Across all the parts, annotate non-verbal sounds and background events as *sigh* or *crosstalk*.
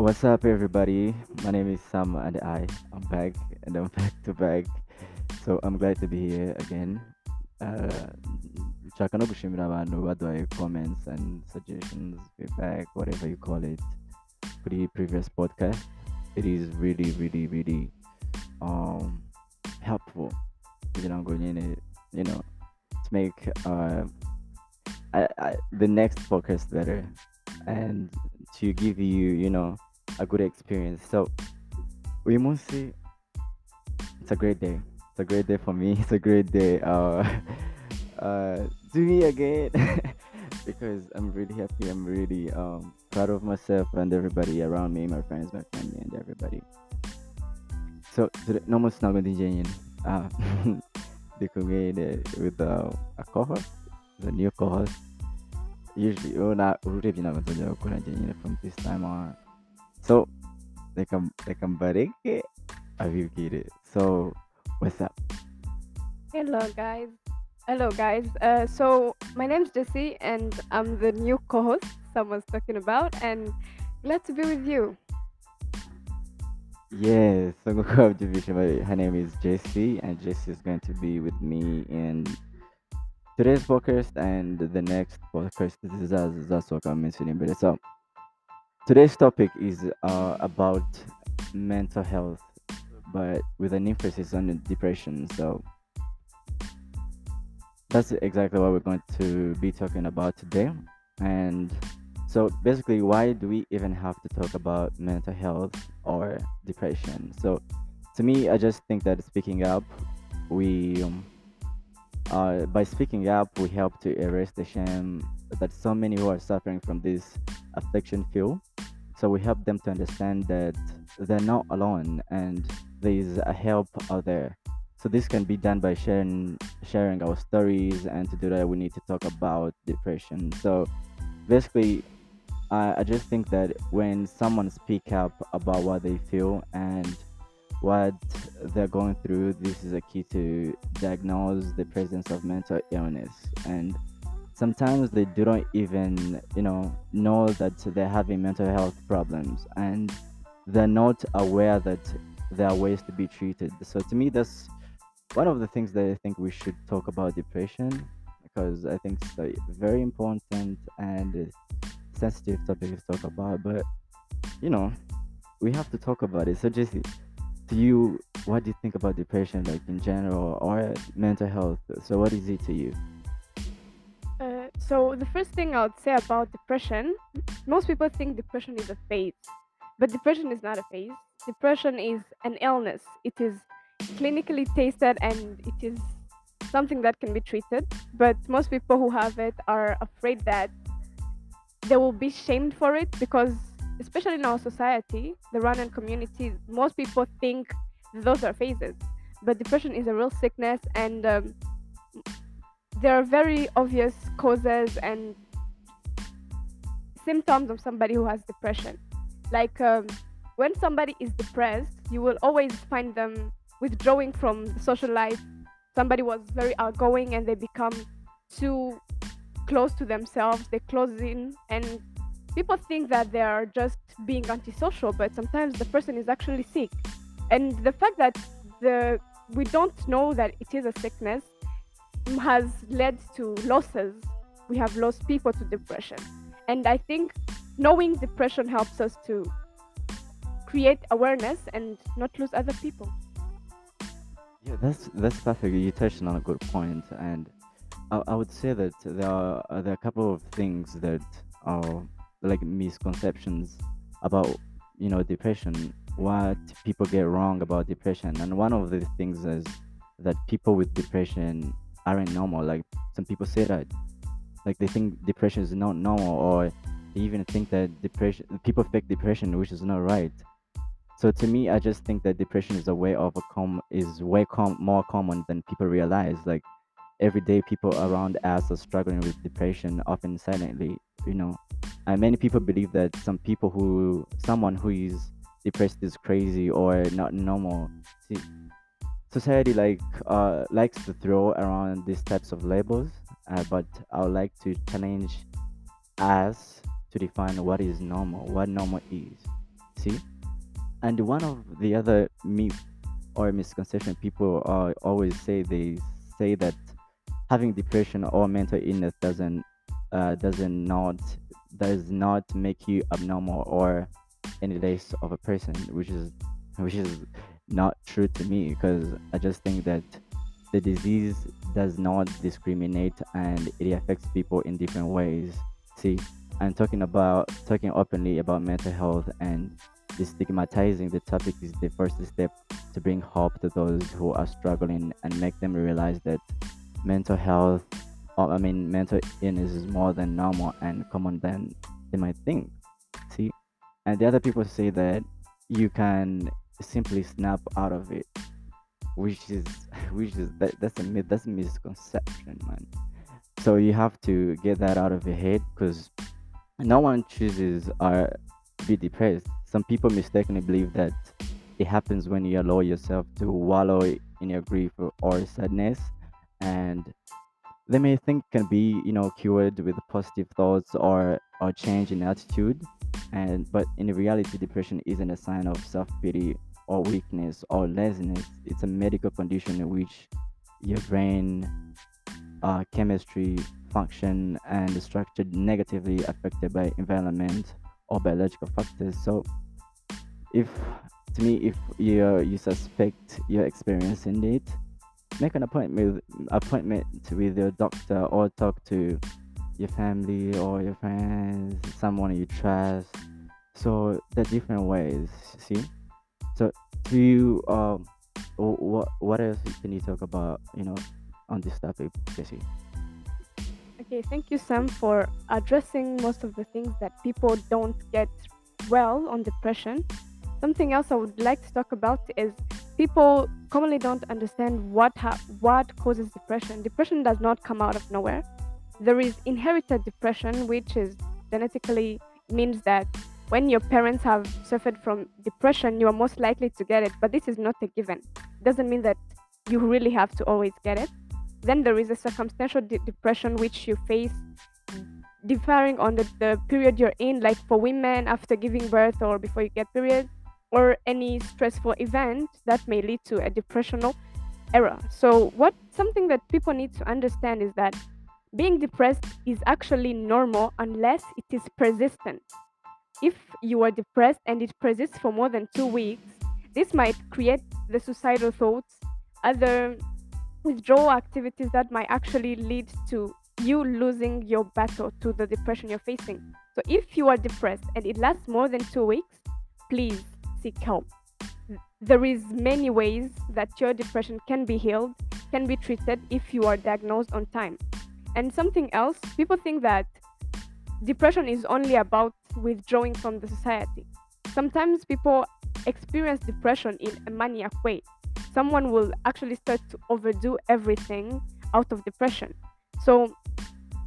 What's up, everybody? My name is Sam, and I am back, and I'm *laughs* back to back. So I'm glad to be here again. Uh, nshaka no gushimira abantu comments and suggestions, feedback, whatever you call it, kuri previous podcast. It is really, really, really um helpful. you know, to make uh, I, I, the next podcast better and to give you, you know, a good experience. So, we must say it's a great day. It's a great day for me. *laughs* It's a great day uh, *laughs* uh, to me again *laughs* because I'm really happy. I'm really um, proud of myself and everybody around me, my friends, my family, and everybody. So, today, no more snuggle DJing. Uh, they created with uh, a co-host, the new co-host. Usually, not urebye ntabwo nzongera gukora njye nyine from this time on. So, reka reka mbareke abibwire. So, what's up? Hello, guys. Hello, guys. Uh, so my name's Jessie, and I'm the new co-host someone's talking about, and glad to be with you. Yes, so nk'uko wabyumvise my- her name is Jessie, and Jessie is going to be with me in today's podcast and the next podcast. This is as that's what I'm mentioning better. So, today's topic is uh, about mental health, but with an emphasis on depression. So, that's exactly what we're going to be talking about today. And so, basically, why do we even have to talk about mental health or depression? So, to me, I just think that speaking up, we, um, uh, by speaking up, we help to erase the shame that so many who are suffering from this affliction feel. So, we help them to understand that they're not alone and there is a help out there. So this can be done by sharing sharing our stories, and to do that, we need to talk about depression. So basically, I, I just think that when someone speak up about what they feel and what they're going through, this is a key to diagnose the presence of mental illness. And sometimes they do not even, you know, know that they're having mental health problems, and they're not aware that there are ways to be treated. So to me, that's one of the things that I think we should talk about depression because I think it's a very important and sensitive topic to talk about. But you know, we have to talk about it. So, Jesse, to you, what do you think about depression, like in general, or mental health? So, what is it to you? So the first thing I would say about depression, most people think depression is a phase, but depression is not a phase. Depression is an illness. It is clinically tested and it is something that can be treated. But most people who have it are afraid that they will be shamed for it because, especially in our society, the Rwandan community, most people think those are phases. But depression is a real sickness and um, there are very obvious causes and symptoms of somebody who has depression. Like um, when somebody is depressed, you will always find them withdrawing from social life. Somebody was very outgoing and they become too close to themselves, they close in, and people think that they are just being antisocial, but sometimes the person is actually sick. And the fact that the we don't know that it is a sickness has led to losses. We have lost people to depression. And I think knowing depression helps us to create awareness and not lose other people. Yeah, that's that's perfect. You touched on a good point, and I, I would say that there are there are a couple of things that are like misconceptions about you know depression. What people get wrong about depression, and one of the things is that people with depression aren't normal. Like some people say that, like they think depression is not normal, or they even think that depression people fake depression, which is not right. So to me, I just think that depression is a way of a com is way com- more common than people realize. Like every day, people around us are struggling with depression, often silently. You know, and many people believe that some people who someone who is depressed is crazy or not normal. See, society like uh likes to throw around these types of labels, uh, but I would like to challenge us to define what is normal, what normal is. See, and one of the other myth or misconception people uh, always say they say that having depression or mental illness doesn't uh, doesn't not does not make you abnormal or any less of a person, which is which is not true to me because I just think that the disease does not discriminate and it affects people in different ways. See, I'm talking about talking openly about mental health and destigmatizing the topic is the first step to bring hope to those who are struggling and make them realize that mental health I mean mental illness is more than normal and common than they might think. See? And the other people say that you can simply snap out of it. Which is *laughs* which is that that's a that's a misconception, man. So you have to get that out of your head because no one chooses uh, or be depressed. Some people mistakenly believe that it happens when you allow yourself to wallow in your grief or sadness and they may think can be you know cured with positive thoughts or or change in attitude and but in reality depression isn't a sign of self-pity or weakness or laziness it's a medical condition in which your brain uh, chemistry function and structure negatively affected by environment or biological factors. So if to me if you you suspect you're experiencing it make an appointment appointment with your doctor or talk to your family or your friends someone you trust. So there are different ways see do you um what what else can you talk about you know on this topic jesse Okay, thank you, Sam, for addressing most of the things that people don't get well on depression. Something else I would like to talk about is people commonly don't understand what ha- what causes depression. Depression does not come out of nowhere. There is inherited depression, which is genetically means that when your parents have suffered from depression, you are most likely to get it. But this is not a given. It doesn't mean that you really have to always get it. Then there is a circumstantial de- depression which you face differing on the, the period you're in, like for women after giving birth or before you get period, or any stressful event that may lead to a depressional era. So what something that people need to understand is that being depressed is actually normal unless it is persistent. If you are depressed and it persists for more than two weeks, this might create the suicidal thoughts, other withdrawal activities that might actually lead to you losing your battle to the depression you're facing. So if you are depressed and it lasts more than two weeks, please seek help. There is many ways that your depression can be healed, can be treated if you are diagnosed on time. And something else, people think that depression is only about withdrawing from the society. Sometimes people experience depression in a maniac way someone will actually start to overdo everything out of depression. So,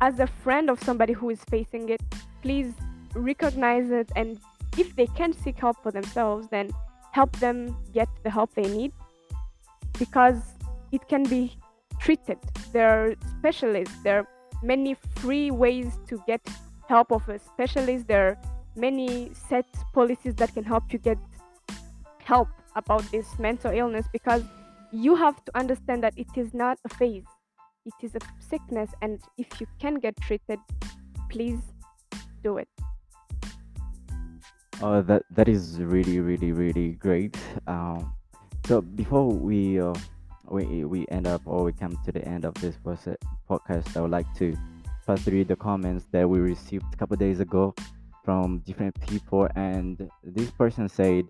as a friend of somebody who is facing it, please recognize it and if they can seek help for themselves, then help them get the help they need because it can be treated. There are specialists, there are many free ways to get help of a specialist. There are many set policies that can help you get help about this mental illness because you have to understand that it is not a phase it is a sickness and if you can get treated please do it oh that that is really really really great um so before we uh, we we end up or we come to the end of this podcast i would like to pass through the comments that we received a couple days ago from different people and this person said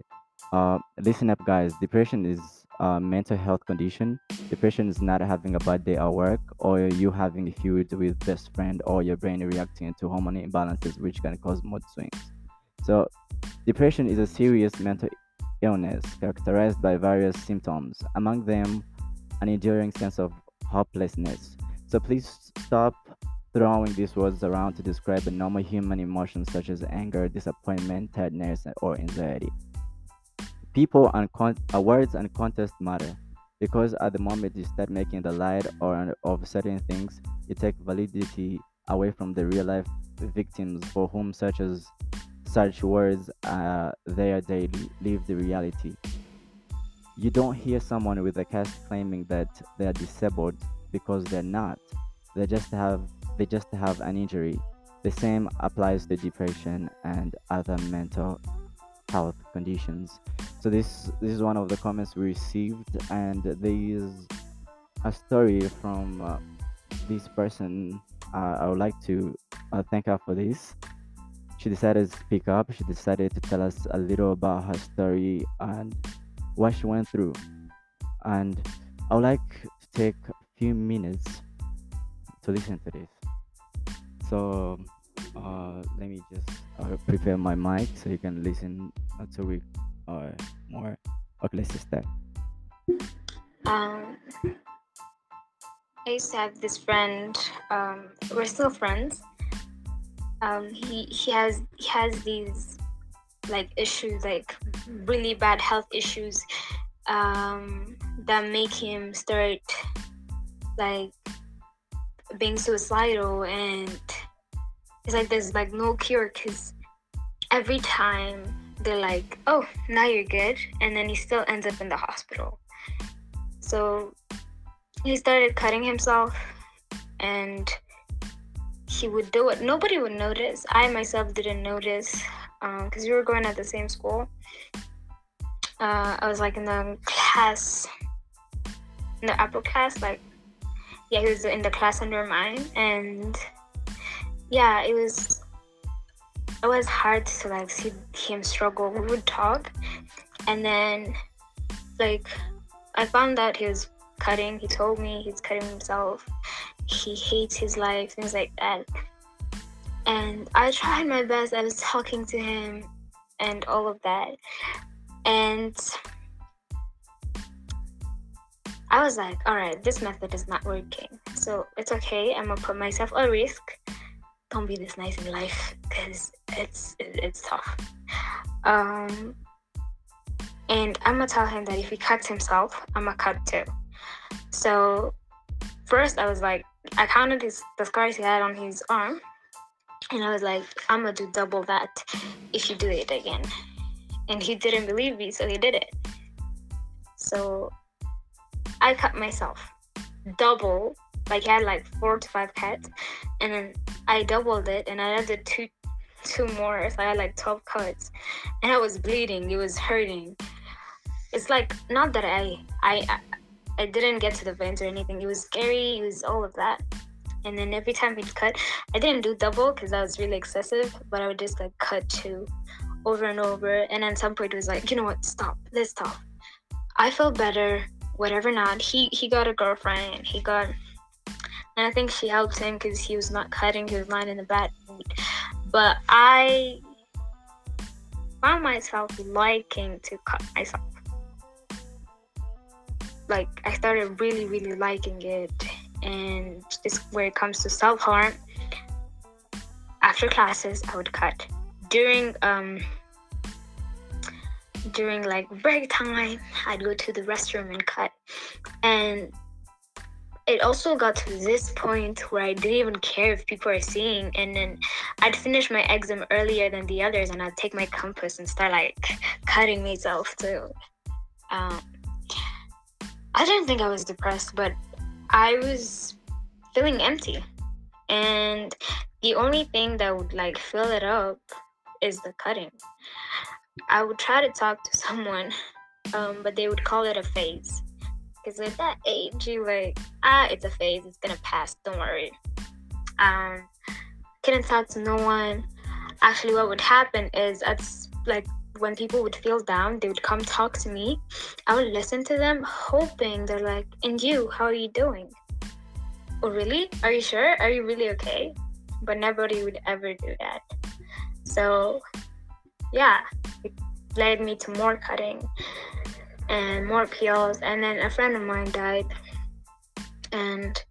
uh, listen up, guys. Depression is a mental health condition. Depression is not having a bad day at work, or you having a feud with best friend, or your brain reacting to hormone imbalances, which can cause mood swings. So, depression is a serious mental illness characterized by various symptoms, among them an enduring sense of hopelessness. So, please stop throwing these words around to describe a normal human emotions such as anger, disappointment, tiredness, or anxiety people and con- uh, words and context matter because at the moment you start making the light or of certain things you take validity away from the real life victims for whom such as such words uh, their daily lived reality. You don't hear someone with a cast claiming that they are disabled because they're not. They just have they just have an injury. The same applies to depression and other mental health conditions. So this this is one of the comments we received, and there is a story from uh, this person. Uh, I would like to uh, thank her for this. She decided to speak up. She decided to tell us a little about her story and what she went through. And I would like to take a few minutes to listen to this. So uh, let me just uh, prepare my mic so you can listen until we uh, more. Okay, let's start. Um, I used to have this friend. Um, we're still friends. Um, he he has he has these like issues, like really bad health issues, um, that make him start like being suicidal, and it's like there's like no cure because every time they're like, "Oh, now you're good," and then he still ends up in the hospital. So he started cutting himself and he would do it. Nobody would notice. I myself didn't notice because um, we were going at the same school. Uh, i was like in the class in the upper class like yeah he was in the class under mine and yeah it was it was hard to like see him struggle we would talk and then like i found out he was cutting. He told me he's cutting himself. He hates his life, things like that. And I tried my best. I was talking to him and all of that. And I was like, all right, this method is not working. So it's okay. I'm gonna put myself at risk. Don't be this nice in life because it's it's tough. Um, and I'm gonna tell him that if he cuts himself, I'm gonna cut too. So first I was like, I counted his the scars he had on his arm, and I was like, I'm gonna do double that if you do it again. And he didn't believe me, so he did it. So I cut myself double, like I had like four to five cuts, and then I doubled it and I added two two more, so I had like twelve cuts, and I was bleeding. It was hurting. It's like not that I I I didn't get to the veins or anything. It was scary. It was all of that. And then every time we'd cut, I didn't do double because that was really excessive, but I would just like cut two over and over. And then some point it was like, you know what, stop, let's stop. I felt better, whatever not. He he got a girlfriend. He got, and I think she helped him because he was not cutting. his not in a bad mood. But I found myself liking to cut myself like I started really really liking it and this where it comes to self-harm after classes I would cut during um during like break time I'd go to the restroom and cut and it also got to this point where I didn't even care if people are seeing and then I'd finish my exam earlier than the others and I'd take my compass and start like cutting myself too um, I didn't think I was depressed, but I was feeling empty. And the only thing that would like fill it up is the cutting. I would try to talk to *laughs* someone, um, but they would call it a phase. Because at that age, you like, ah, it's a phase, it's gonna pass, don't worry. Um, couldn't talk to no one. Actually, what would happen is, at like when people would feel down, they would come talk to me. I would listen to them, hoping they're like, and you, how are you doing? Oh, really? Are you sure? Are you really okay? But nobody would ever do that. So, yeah, it led me to more cutting and more peels. And then a friend of mine died. And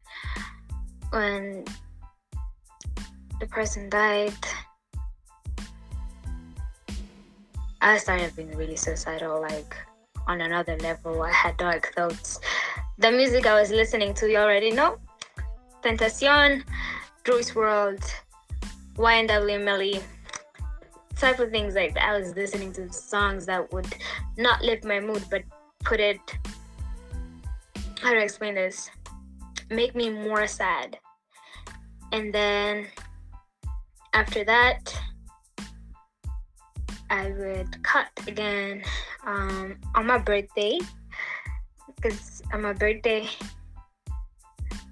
when the person died, I started being really suicidal, like on another level. I had dark thoughts. The music I was listening to, you already know Tentacion, Juice WRLD, YNW Melly, type of things like. I was listening to songs that would not lift my mood, but put it. How do I explain this? Make me more sad. And then after that, I would cut again um, on my birthday because on my birthday,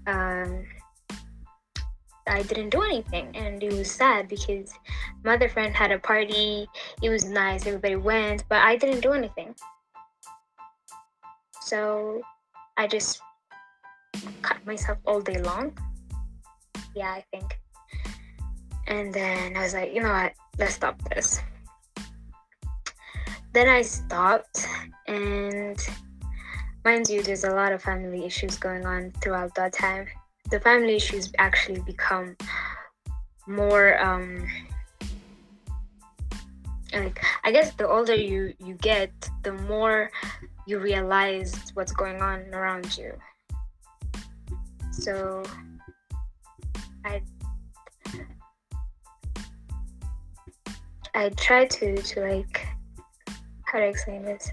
um, I didn't do anything, and it was sad because my other friend had a party. It was nice, everybody went, but I didn't do anything. So I just cut myself all day long. Yeah, I think. And then I was like, you know what? Let's stop this. Then I stopped, and mind you, there's a lot of family issues going on throughout that time. The family issues actually become more um like I guess the older you you get, the more you realize what's going on around you. So I I try to to like how to explain this.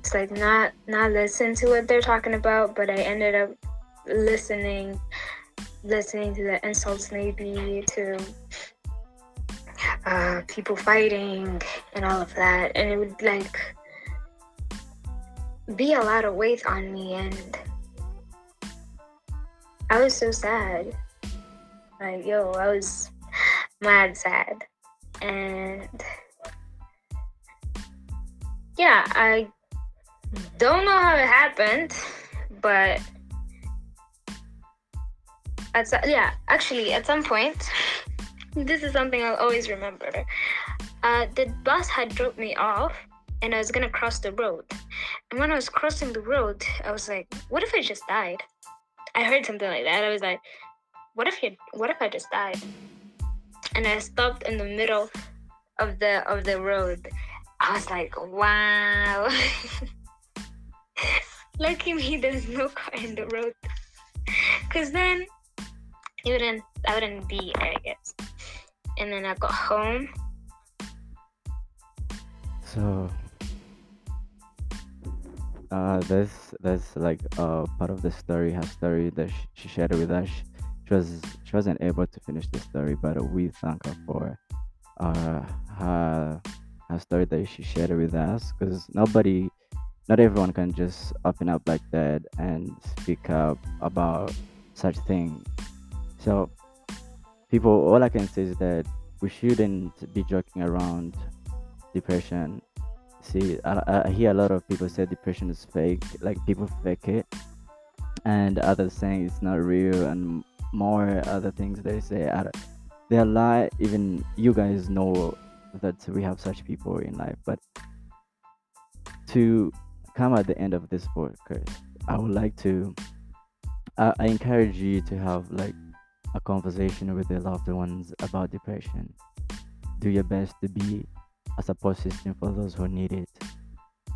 It's like not not listen to what they're talking about, but I ended up listening listening to the insults maybe to uh, people fighting and all of that and it would like be a lot of weight on me and I was so sad. Like yo, I was mad sad. And yeah, I don't know how it happened, but at yeah, actually, at some point, this is something I'll always remember. Uh, the bus had dropped me off, and I was gonna cross the road. And when I was crossing the road, I was like, "What if I just died?" I heard something like that. I was like, "What if you? What if I just died?" And I stopped in the middle of the of the road. I was like, "Wow." *laughs* Lucky me, there's no car in the road. Cause then wouldn't I wouldn't be I guess. And then I got home. So, uh, this this like uh part of the story, her story that sh- she shared with us. She was she wasn't able to finish the story, but we thank her for uh her her story that she shared with us because nobody, not everyone can just open up like that and speak up about such thing. So, people, all I can say is that we shouldn't be joking around depression. See, I, I hear a lot of people say depression is fake, like people fake it, and others saying it's not real, and more other things they say. They lie. Even you guys know that we have such people in life, but to come at the end of this podcast, I would like to. I I encourage you to have like a conversation with your loved ones about depression. Do your best to be a support system for those who need it,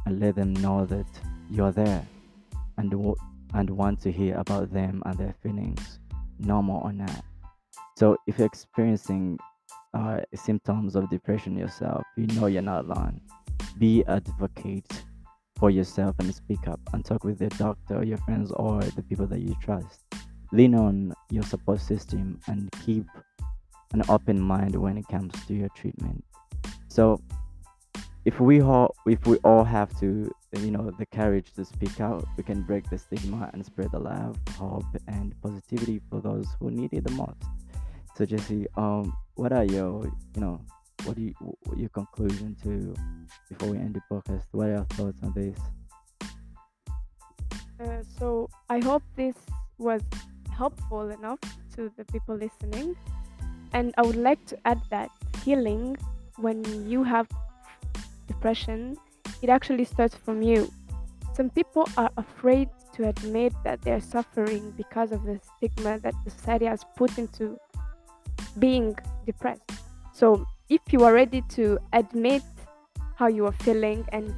and let them know that you're there, and w- and want to hear about them and their feelings, normal or not. So if you're experiencing uh, symptoms of depression yourself, you know you're not alone. Be advocate for yourself and speak up and talk with your doctor, your friends, or the people that you trust. Lean on your support system and keep an open mind when it comes to your treatment. So, if we all if we all have to, you know, the courage to speak out, we can break the stigma and spread the love, hope, and positivity for those who need it the most. So, Jesse, um, what are your, you know, what do you, what your conclusion to before we end the podcast? What are your thoughts on this? Uh, so I hope this was helpful enough to the people listening. And I would like to add that healing, when you have depression, it actually starts from you. Some people are afraid to admit that they're suffering because of the stigma that society has put into being depressed. So if you are ready to admit how you are feeling and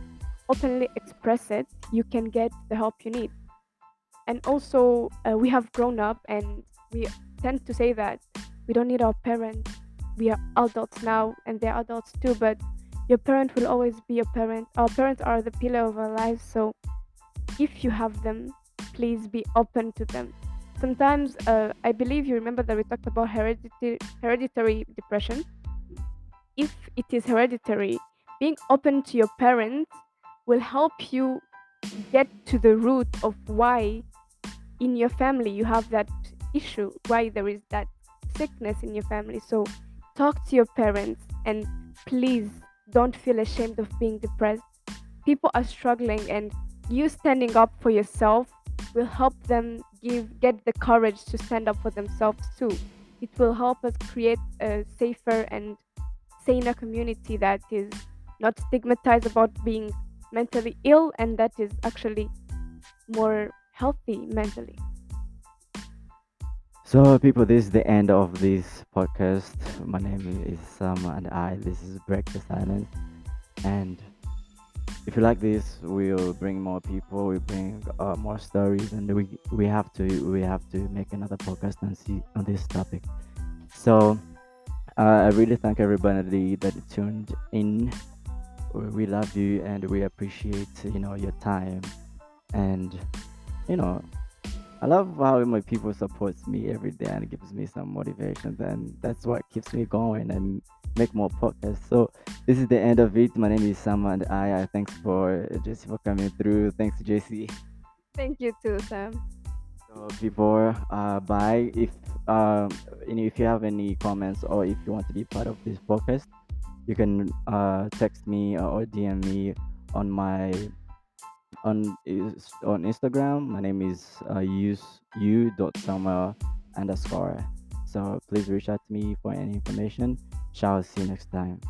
openly express it, you can get the help you need. And also, uh, we have grown up and we tend to say that we don't need our parents we are adults now and they're adults too, but your parent will always be your parent. Our parents are the pillar of our lives, so if you have them, please be open to them. Sometimes, uh, I believe you remember that we talked about hereditary, hereditary depression. If it is hereditary, being open to your parents will help you get to the root of why in your family you have that issue, why there is that sickness in your family. So, talk to your parents and please don't feel ashamed of being depressed. People are struggling, and you standing up for yourself will help them give get the courage to stand up for themselves too. It will help us create a safer and saner community that is not stigmatized about being mentally ill and that is actually more healthy mentally. So, people, this is the end of this podcast. My name is Sam, and I. This is Break the Silence. And if you like this, we'll bring more people. We bring uh, more stories, and we we have to we have to make another podcast and see on this topic. So, uh, I really thank everybody that tuned in. We love you, and we appreciate you know your time, and you know I love how my people supports me every day and gives me some motivation. And that's what keeps me going and make more podcasts. So this is the end of it. My name is Sam and I. I Thanks for Jesse for coming through. Thanks JC. Thank you too, Sam. So people, uh, bye. If um, if you have any comments or if you want to be part of this podcast, you can uh, text me or DM me on my on is on Instagram. My name is uh, use you dot summer underscore. So please reach out to me for any information. Shall see you next time.